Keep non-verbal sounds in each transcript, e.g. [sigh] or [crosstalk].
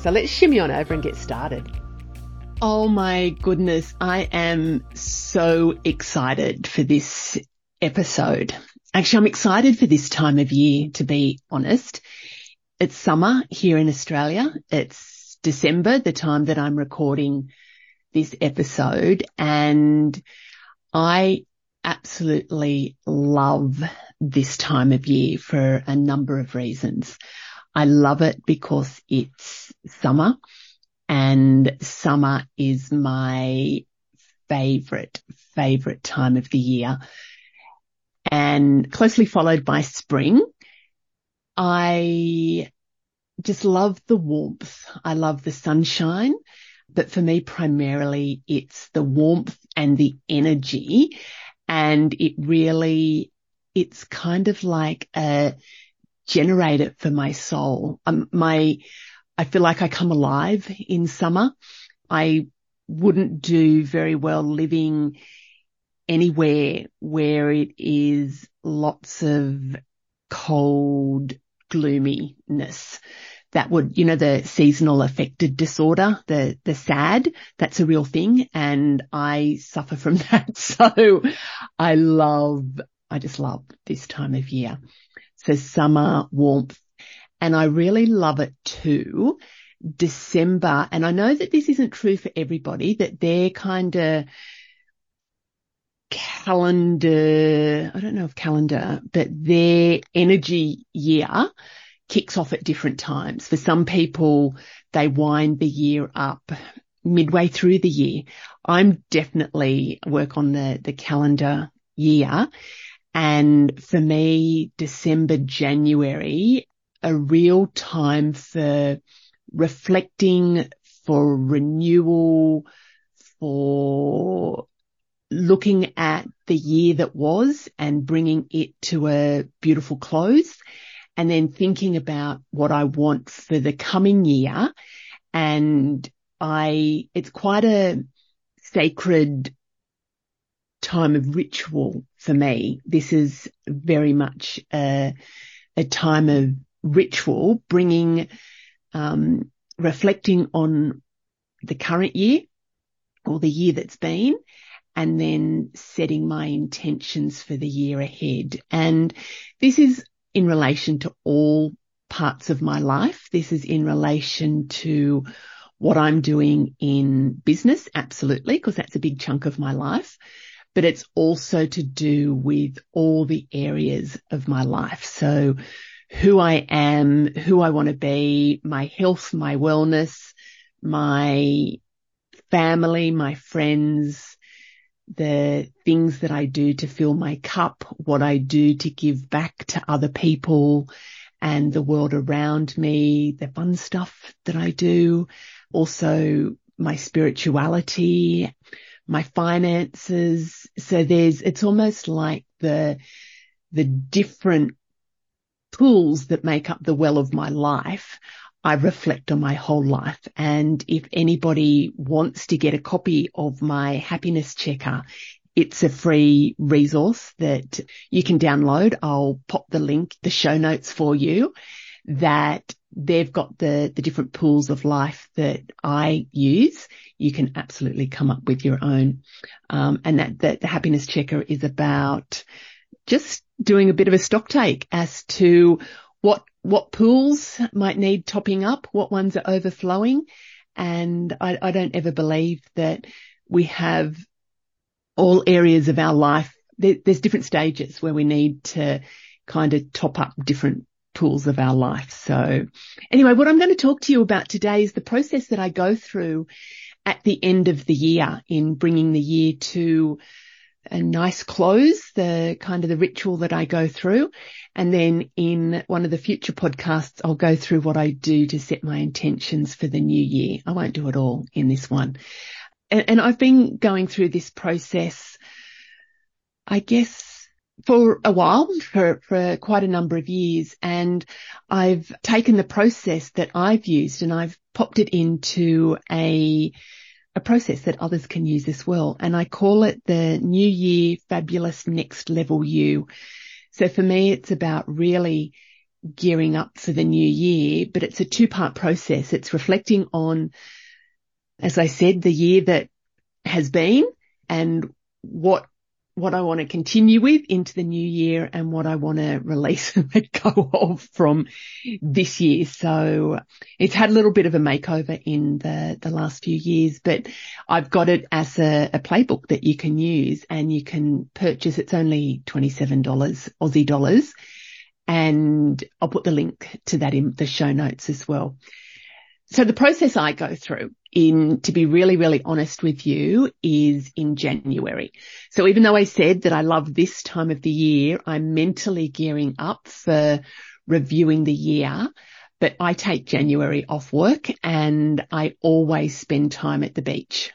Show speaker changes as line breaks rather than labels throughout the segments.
So let's shimmy on over and get started. Oh my goodness, I am so excited for this episode. Actually, I'm excited for this time of year, to be honest. It's summer here in Australia. It's December, the time that I'm recording this episode, and I absolutely love this time of year for a number of reasons. I love it because it's summer and summer is my favorite, favorite time of the year and closely followed by spring. I just love the warmth. I love the sunshine, but for me, primarily it's the warmth and the energy. And it really, it's kind of like a generator for my soul. Um, my, I feel like I come alive in summer. I wouldn't do very well living anywhere where it is lots of cold gloominess. That would, you know, the seasonal affected disorder, the, the SAD, that's a real thing. And I suffer from [laughs] that. So I love, I just love this time of year. So summer warmth, and I really love it too. December, and I know that this isn't true for everybody, that their kind of calendar, I don't know if calendar, but their energy year kicks off at different times. For some people, they wind the year up midway through the year. I'm definitely work on the, the calendar year. And for me, December, January a real time for reflecting, for renewal, for looking at the year that was and bringing it to a beautiful close and then thinking about what I want for the coming year. And I, it's quite a sacred time of ritual for me. This is very much a, a time of ritual, bringing, um, reflecting on the current year or the year that's been and then setting my intentions for the year ahead. And this is in relation to all parts of my life. This is in relation to what I'm doing in business. Absolutely. Because that's a big chunk of my life, but it's also to do with all the areas of my life. So who I am, who I want to be, my health, my wellness, my family, my friends, the things that I do to fill my cup, what I do to give back to other people and the world around me, the fun stuff that I do, also my spirituality, my finances. So there's, it's almost like the, the different pools that make up the well of my life, I reflect on my whole life. And if anybody wants to get a copy of my happiness checker, it's a free resource that you can download. I'll pop the link, the show notes for you that they've got the, the different pools of life that I use. You can absolutely come up with your own. Um, and that, that the happiness checker is about just doing a bit of a stock take as to what, what pools might need topping up, what ones are overflowing And I, I don't ever believe that we have all areas of our life. There, there's different stages where we need to kind of top up different pools of our life. So anyway, what I'm going to talk to you about today is the process that I go through at the end of the year in bringing the year to nice close, the kind of the ritual that I go through. And then in one of the future podcasts, I'll go through what I do to set my intentions for the new year. I won't do it all in this one. And, and I've been going through this process, I guess, for a while, for, for quite a number of years. And I've taken the process that I've used and I've popped it into a a process that others can use as well. And I call it the New Year Fabulous Next Level You. So for me, it's about really gearing up for the new year, but it's a two part process. It's reflecting on, as I said, the year that has been and what what I want to continue with into the new year and what I want to release [laughs] and let go of from this year. So it's had a little bit of a makeover in the, the last few years, but I've got it as a, a playbook that you can use and you can purchase. It's only $27 Aussie dollars. And I'll put the link to that in the show notes as well. So the process I go through in, to be really, really honest with you, is in January. So even though I said that I love this time of the year, I'm mentally gearing up for reviewing the year, but I take January off work and I always spend time at the beach.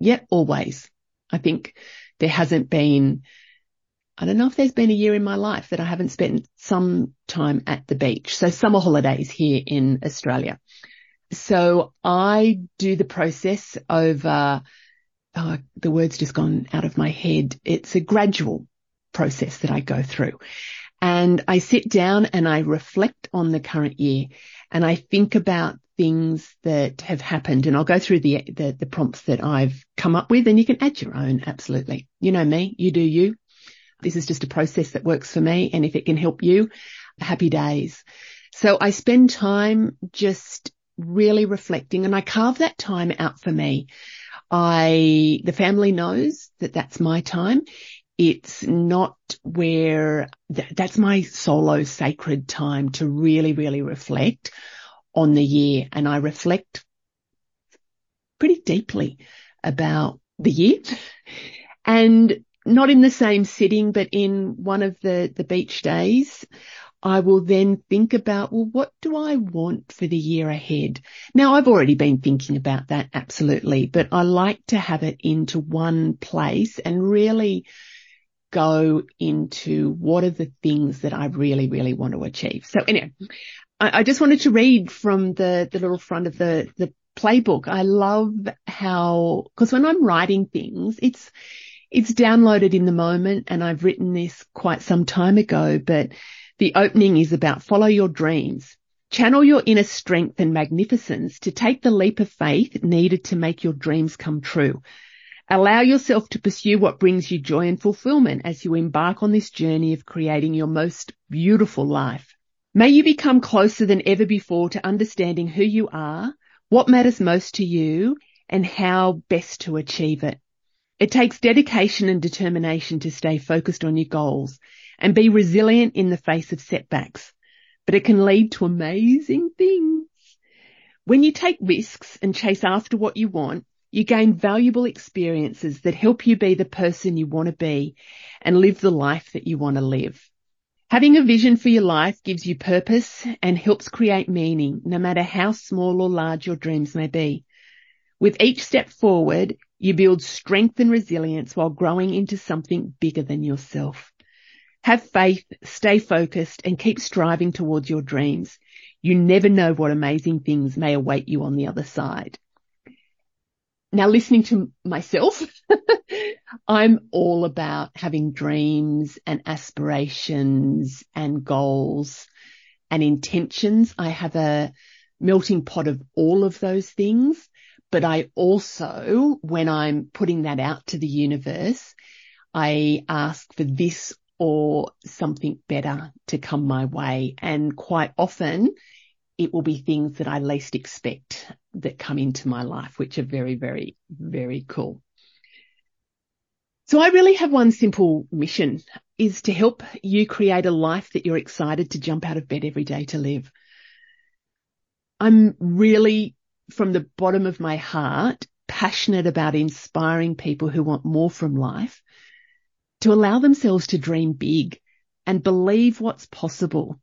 Yeah, always. I think there hasn't been, I don't know if there's been a year in my life that I haven't spent some time at the beach. So summer holidays here in Australia. So I do the process over, oh, the word's just gone out of my head. It's a gradual process that I go through and I sit down and I reflect on the current year and I think about things that have happened and I'll go through the, the, the prompts that I've come up with and you can add your own. Absolutely. You know me, you do you. This is just a process that works for me. And if it can help you, happy days. So I spend time just really reflecting and I carve that time out for me. I, the family knows that that's my time. It's not where th- that's my solo sacred time to really, really reflect on the year. And I reflect pretty deeply about the year [laughs] and not in the same sitting, but in one of the, the beach days. I will then think about, well, what do I want for the year ahead? Now I've already been thinking about that absolutely, but I like to have it into one place and really go into what are the things that I really, really want to achieve. So anyway, I, I just wanted to read from the, the little front of the, the playbook. I love how, cause when I'm writing things, it's, it's downloaded in the moment and I've written this quite some time ago, but the opening is about follow your dreams. Channel your inner strength and magnificence to take the leap of faith needed to make your dreams come true. Allow yourself to pursue what brings you joy and fulfillment as you embark on this journey of creating your most beautiful life. May you become closer than ever before to understanding who you are, what matters most to you, and how best to achieve it. It takes dedication and determination to stay focused on your goals and be resilient in the face of setbacks, but it can lead to amazing things. When you take risks and chase after what you want, you gain valuable experiences that help you be the person you want to be and live the life that you want to live. Having a vision for your life gives you purpose and helps create meaning, no matter how small or large your dreams may be. With each step forward, you build strength and resilience while growing into something bigger than yourself. Have faith, stay focused and keep striving towards your dreams. You never know what amazing things may await you on the other side. Now listening to myself, [laughs] I'm all about having dreams and aspirations and goals and intentions. I have a melting pot of all of those things, but I also, when I'm putting that out to the universe, I ask for this or something better to come my way. And quite often it will be things that I least expect. that come into my life, which are very, very, very cool. So I really have one simple mission is to help you create a life that you're excited to jump out of bed every day to live. I'm really from the bottom of my heart passionate about inspiring people who want more from life to allow themselves to dream big and believe what's possible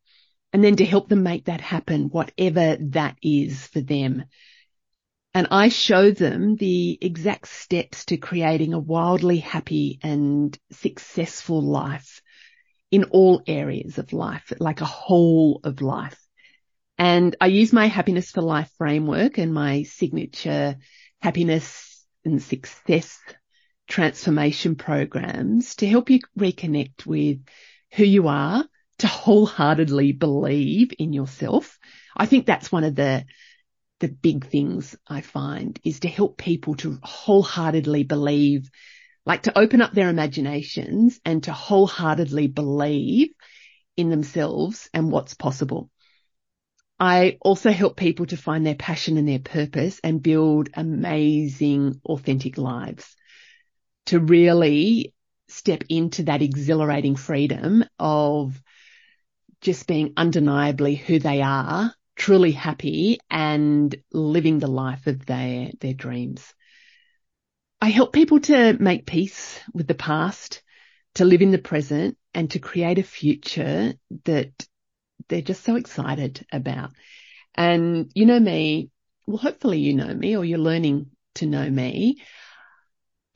and then to help them make that happen, whatever that is for them. And I show them the exact steps to creating a wildly happy and successful life in all areas of life, like a whole of life. And I use my happiness for life framework and my signature happiness and success transformation programs to help you reconnect with who you are, to wholeheartedly believe in yourself. I think that's one of the the big things I find is to help people to wholeheartedly believe, like to open up their imaginations and to wholeheartedly believe in themselves and what's possible. I also help people to find their passion and their purpose and build amazing, authentic lives to really step into that exhilarating freedom of just being undeniably who they are, truly happy and living the life of their, their dreams. I help people to make peace with the past, to live in the present and to create a future that they're just so excited about. And you know me, well, hopefully you know me or you're learning to know me.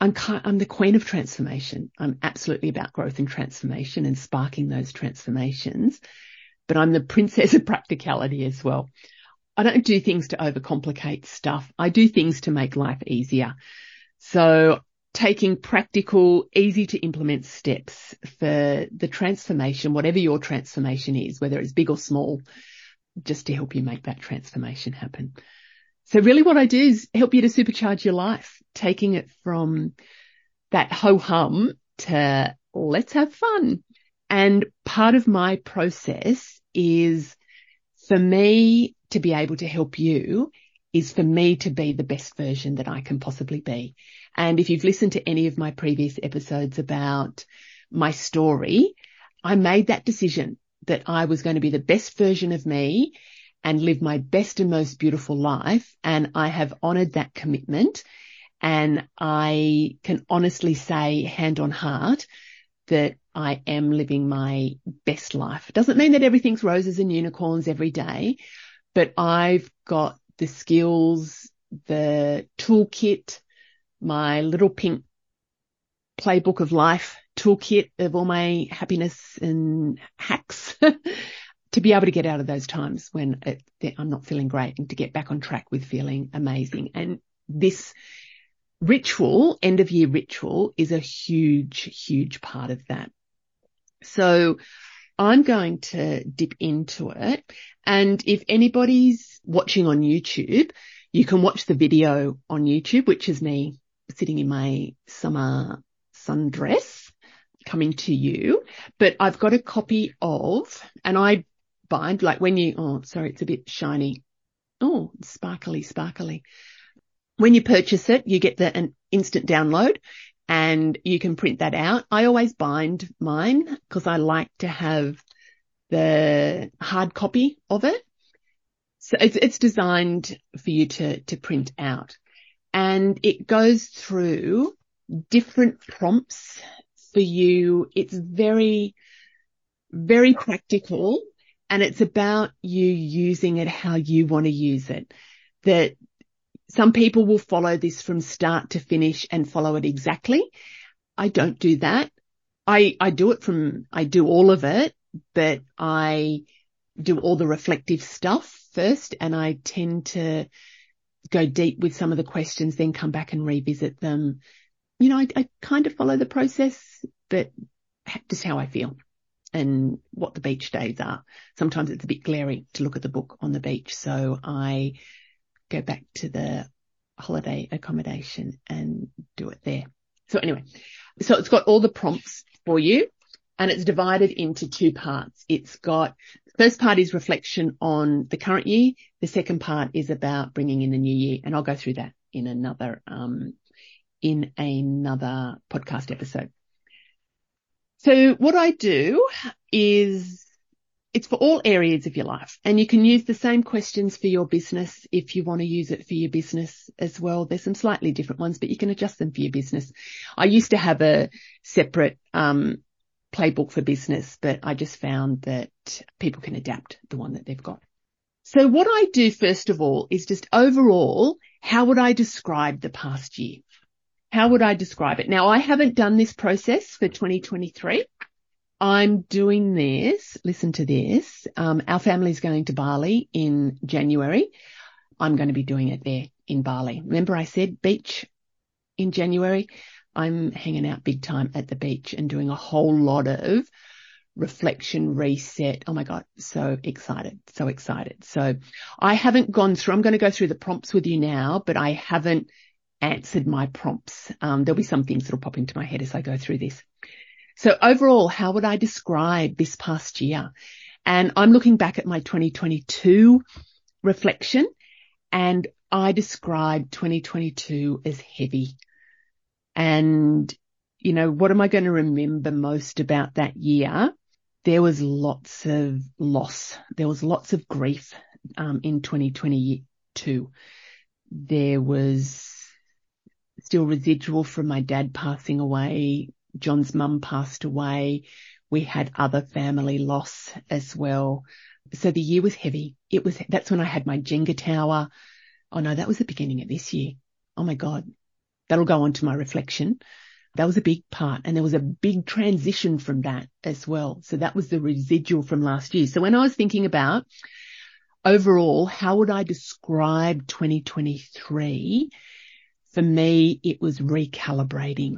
I'm, I'm the queen of transformation. I'm absolutely about growth and transformation and sparking those transformations, but I'm the princess [laughs] of practicality as well. I don't do things to overcomplicate stuff. I do things to make life easier. So taking practical, easy to implement steps for the transformation, whatever your transformation is, whether it's big or small, just to help you make that transformation happen. So really what I do is help you to supercharge your life, taking it from that ho hum to let's have fun. And part of my process is for me to be able to help you is for me to be the best version that I can possibly be. And if you've listened to any of my previous episodes about my story, I made that decision that I was going to be the best version of me and live my best and most beautiful life. And I have honored that commitment. And I can honestly say hand on heart that I am living my best life. It doesn't mean that everything's roses and unicorns every day, but I've got the skills, the toolkit, my little pink playbook of life toolkit of all my happiness and hacks [laughs] to be able to get out of those times when it, I'm not feeling great and to get back on track with feeling amazing. And this ritual, end of year ritual is a huge, huge part of that. So I'm going to dip into it. And if anybody's watching on YouTube, you can watch the video on YouTube, which is me sitting in my summer sundress coming to you, but I've got a copy of, and I bind like when you, oh, sorry, it's a bit shiny. Oh, sparkly, sparkly. When you purchase it, you get the, an instant download and you can print that out. I always bind mine because I like to have the hard copy of it. So it's, it's designed for you to, to print out and it goes through different prompts for you. It's very, very practical and it's about you using it how you want to use it. That some people will follow this from start to finish and follow it exactly. I don't do that. I, I do it from, I do all of it, but I do all the reflective stuff first and I tend to go deep with some of the questions, then come back and revisit them. You know, I, I kind of follow the process, but just how I feel and what the beach days are. Sometimes it's a bit glary to look at the book on the beach. So I go back to the holiday accommodation and do it there. So anyway, so it's got all the prompts for you and it's divided into two parts. It's got First part is reflection on the current year. The second part is about bringing in the new year, and I'll go through that in another um, in another podcast episode. So what I do is it's for all areas of your life and you can use the same questions for your business if you want to use it for your business as well. There's some slightly different ones, but you can adjust them for your business. I used to have a separate, um, playbook for business, but I just found that people can adapt the one that they've got. So what I do first of all is just overall, how would I describe the past year? How would I describe it? Now I haven't done this process for 2023. I'm doing this. Listen to this. Um, our family's going to Bali in January. I'm going to be doing it there in Bali. Remember I said beach in January? I'm hanging out big time at the beach and doing a whole lot of reflection reset. Oh my God. So excited. So excited. So I haven't gone through, I'm going to go through the prompts with you now, but I haven't answered my prompts. Um, there'll be some things that'll pop into my head as I go through this. So overall, how would I describe this past year? And I'm looking back at my 2022 reflection and I describe 2022 as heavy. And, you know, what am I going to remember most about that year? There was lots of loss. There was lots of grief, um, in 2022. There was still residual from my dad passing away. John's mum passed away. We had other family loss as well. So the year was heavy. It was, that's when I had my Jenga tower. Oh no, that was the beginning of this year. Oh my God. That'll go on to my reflection. That was a big part and there was a big transition from that as well. So that was the residual from last year. So when I was thinking about overall, how would I describe 2023? For me, it was recalibrating.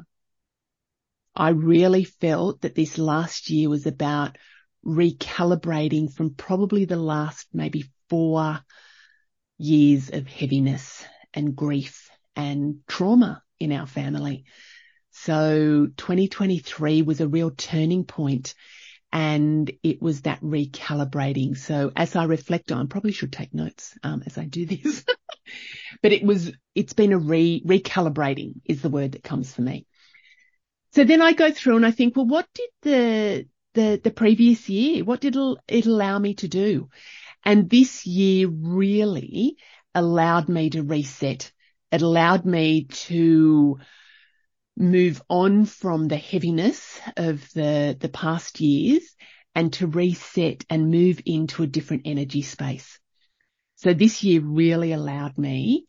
I really felt that this last year was about recalibrating from probably the last maybe four years of heaviness and grief and trauma in our family. So 2023 was a real turning point and it was that recalibrating. So as I reflect on, probably should take notes um, as I do this, [laughs] but it was, it's been a re recalibrating is the word that comes for me. So then I go through and I think, well, what did the, the, the previous year, what did it allow me to do? And this year really allowed me to reset. It allowed me to move on from the heaviness of the, the past years and to reset and move into a different energy space. So this year really allowed me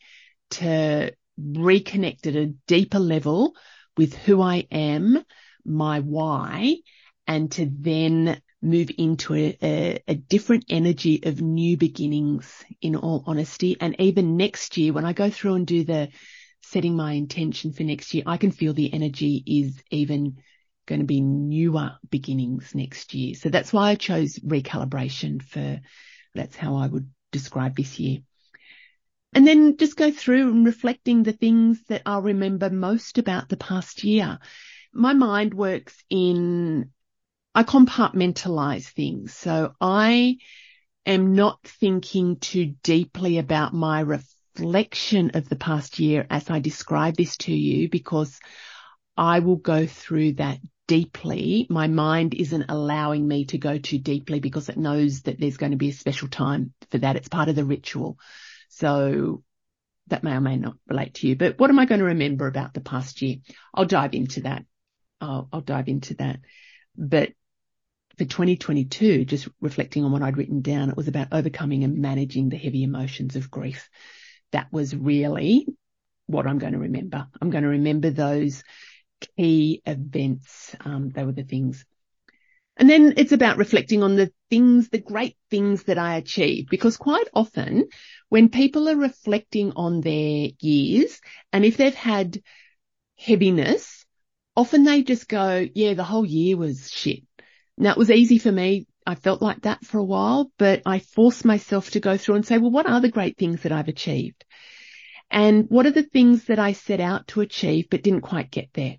to reconnect at a deeper level with who I am, my why, and to then move into a, a, a, different energy of new beginnings in all honesty. And even next year, when I go through and do the setting my intention for next year, I can feel the energy is even going to be newer beginnings next year. So that's why I chose recalibration for, that's how I would describe this year. And then just go through and reflecting the things that I'll remember most about the past year. My mind works in, I compartmentalize things. So I am not thinking too deeply about my reflection of the past year as I describe this to you because I will go through that deeply. My mind isn't allowing me to go too deeply because it knows that there's going to be a special time for that. It's part of the ritual. So that may or may not relate to you, but what am I going to remember about the past year? I'll dive into that. I'll, I'll dive into that. But for 2022, just reflecting on what I'd written down, it was about overcoming and managing the heavy emotions of grief. That was really what I'm going to remember. I'm going to remember those key events. Um, they were the things and then it's about reflecting on the things, the great things that I achieved, because quite often when people are reflecting on their years and if they've had heaviness, often they just go, yeah, the whole year was shit. Now it was easy for me. I felt like that for a while, but I forced myself to go through and say, well, what are the great things that I've achieved? And what are the things that I set out to achieve but didn't quite get there?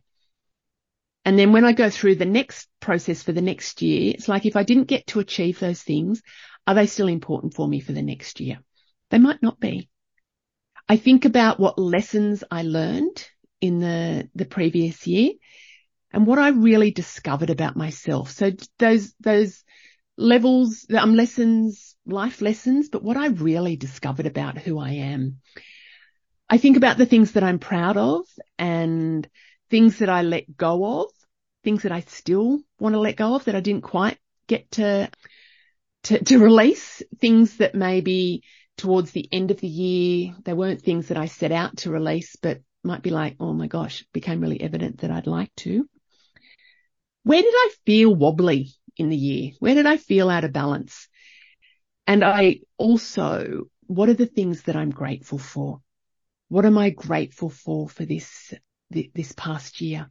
And then when I go through the next process for the next year, it's like if I didn't get to achieve those things, are they still important for me for the next year? They might not be. I think about what lessons I learned in the, the previous year and what I really discovered about myself. So those, those levels, um, lessons, life lessons, but what I really discovered about who I am. I think about the things that I'm proud of and things that I let go of, things that I still want to let go of that I didn't quite get to, to, to release, things that maybe towards the end of the year, they weren't things that I set out to release, but might be like, oh my gosh, became really evident that I'd like to. Where did I feel wobbly in the year? Where did I feel out of balance? And I also, what are the things that I'm grateful for? What am I grateful for for this, this past year?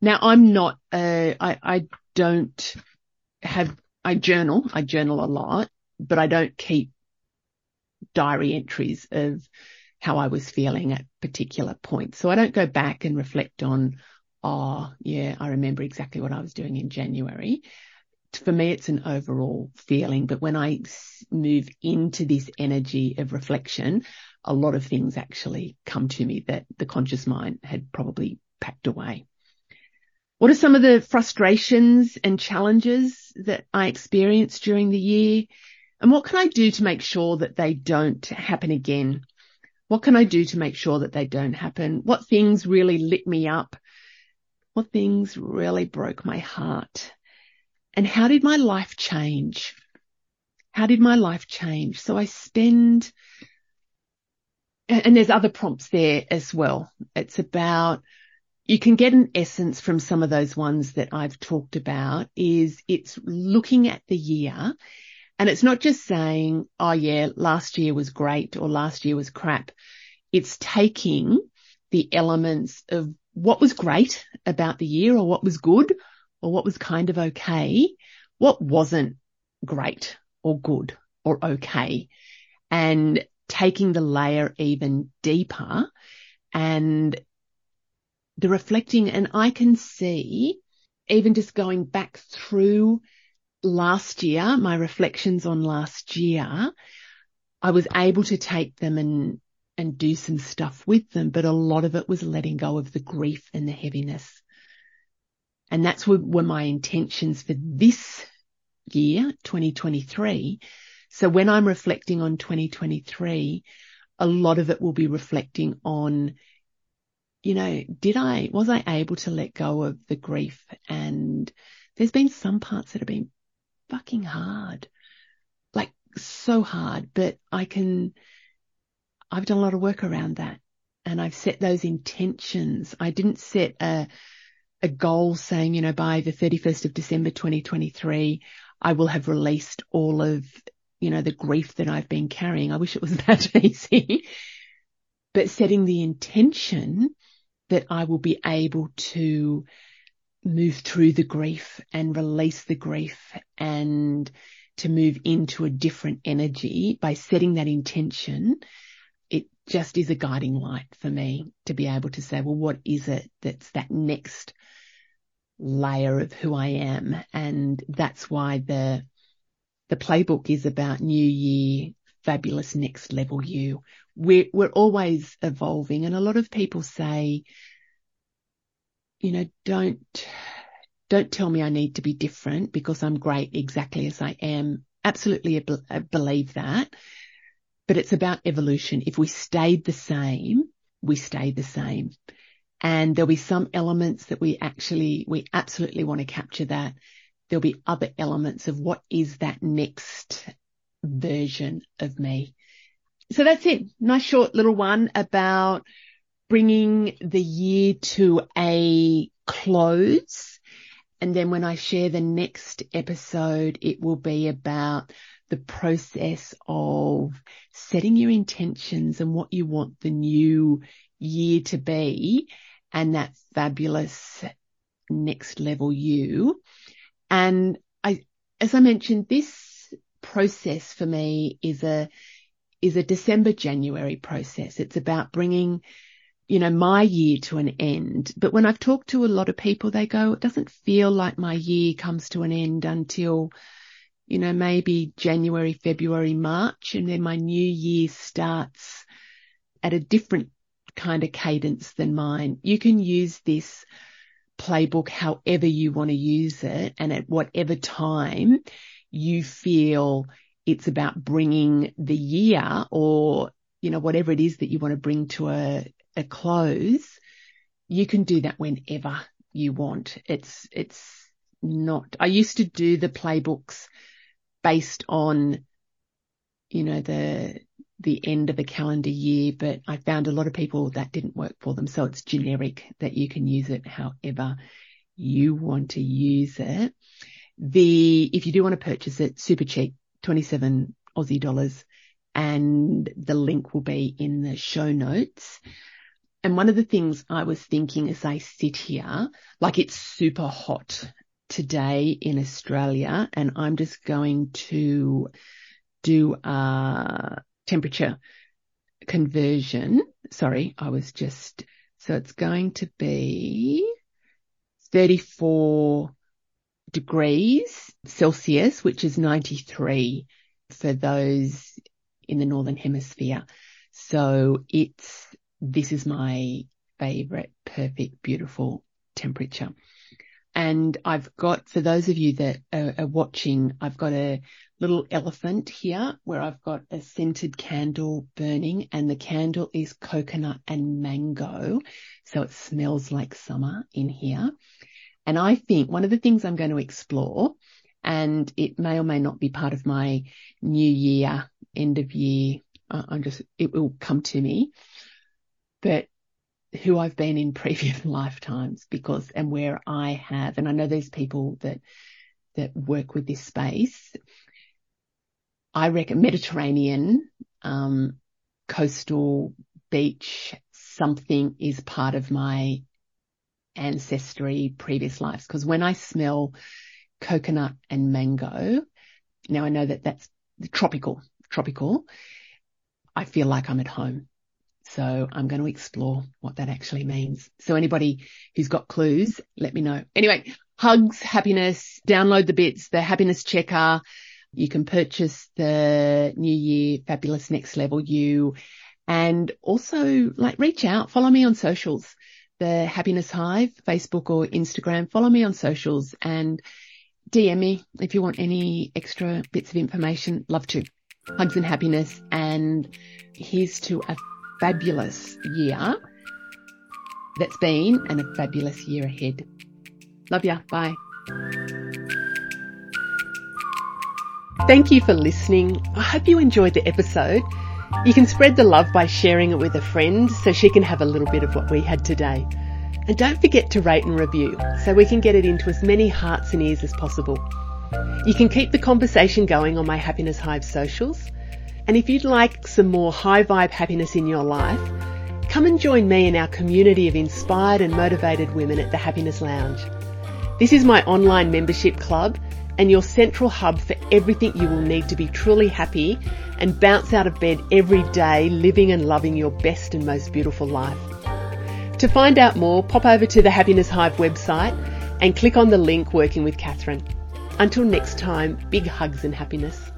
Now I'm not, uh, I, I don't have, I journal, I journal a lot, but I don't keep diary entries of how I was feeling at particular points. So I don't go back and reflect on, oh, yeah, I remember exactly what I was doing in January. For me, it's an overall feeling, but when I move into this energy of reflection, a lot of things actually come to me that the conscious mind had probably packed away. What are some of the frustrations and challenges that I experienced during the year? And what can I do to make sure that they don't happen again? What can I do to make sure that they don't happen? What things really lit me up? Things really broke my heart? And how did my life change? How did my life change? So I spend, and there's other prompts there as well. It's about, you can get an essence from some of those ones that I've talked about is it's looking at the year and it's not just saying, oh yeah, last year was great or last year was crap. It's taking the elements of what was great about the year or what was good or what was kind of okay, what wasn't great or good or okay. And taking the layer even deeper and the reflecting and I can see even just going back through last year, my reflections on last year, I was able to take them and, and do some stuff with them, but a lot of it was letting go of the grief and the heaviness. And that's what were my intentions for this year, 2023. So when I'm reflecting on 2023, a lot of it will be reflecting on, you know, did I, was I able to let go of the grief? And there's been some parts that have been fucking hard. Like so hard, but I can, I've done a lot of work around that and I've set those intentions. I didn't set a, a goal saying, you know, by the 31st of December 2023, I will have released all of, you know, the grief that I've been carrying. I wish it was [laughs] that easy, but setting the intention that I will be able to move through the grief and release the grief and to move into a different energy by setting that intention. Just is a guiding light for me to be able to say, well, what is it that's that next layer of who I am? And that's why the, the playbook is about new year, fabulous next level you. We're, we're always evolving. And a lot of people say, you know, don't, don't tell me I need to be different because I'm great exactly as I am. Absolutely believe that. But it's about evolution. If we stayed the same, we stay the same. And there'll be some elements that we actually, we absolutely want to capture that. There'll be other elements of what is that next version of me. So that's it. Nice short little one about bringing the year to a close. And then when I share the next episode, it will be about the process of setting your intentions and what you want the new year to be and that fabulous next level you. And I, as I mentioned, this process for me is a, is a December, January process. It's about bringing you know, my year to an end. But when I've talked to a lot of people, they go, it doesn't feel like my year comes to an end until, you know, maybe January, February, March, and then my new year starts at a different kind of cadence than mine. You can use this playbook however you want to use it and at whatever time you feel it's about bringing the year or, you know, whatever it is that you want to bring to a, a close, you can do that whenever you want. It's, it's not, I used to do the playbooks based on, you know, the, the end of a calendar year, but I found a lot of people that didn't work for them. So it's generic that you can use it however you want to use it. The, if you do want to purchase it, super cheap, 27 Aussie dollars and the link will be in the show notes. And one of the things I was thinking as I sit here, like it's super hot today in Australia and I'm just going to do a temperature conversion. Sorry, I was just, so it's going to be 34 degrees Celsius, which is 93 for those in the Northern Hemisphere. So it's, this is my favorite, perfect, beautiful temperature. And I've got, for those of you that are, are, watching, I've got a little elephant here where I've got a scented candle burning and the candle is coconut and mango. So it smells like summer in here. And I think one of the things I'm going to explore, and it may or may not be part of my new year, end of year, I'm just, it will come to me, but who I've been in previous [laughs] lifetimes because, and where I have, and I know there's people that, that work with this space. I reckon Mediterranean, um, coastal beach, something is part of my ancestry, previous lives. Because when I smell coconut and mango, now I know that that's tropical, tropical. I feel like I'm at home. So I'm going to explore what that actually means. So anybody who's got clues, let me know. Anyway, hugs, happiness, download the bits, the happiness checker. You can purchase the new year fabulous next level you and also like reach out, follow me on socials the Happiness Hive, Facebook or Instagram. Follow me on socials and DM me if you want any extra bits of information. Love to. Hugs and happiness. And here's to a fabulous year that's been and a fabulous year ahead. Love ya. Bye. Thank you for listening. I hope you enjoyed the episode. You can spread the love by sharing it with a friend so she can have a little bit of what we had today. And don't forget to rate and review so we can get it into as many hearts and ears as possible. You can keep the conversation going on my Happiness Hive socials. And if you'd like some more high vibe happiness in your life, come and join me in our community of inspired and motivated women at the Happiness Lounge. This is my online membership club and your central hub for everything you will need to be truly happy and bounce out of bed every day living and loving your best and most beautiful life. To find out more, pop over to the Happiness Hive website and click on the link Working with Catherine. Until next time, big hugs and happiness.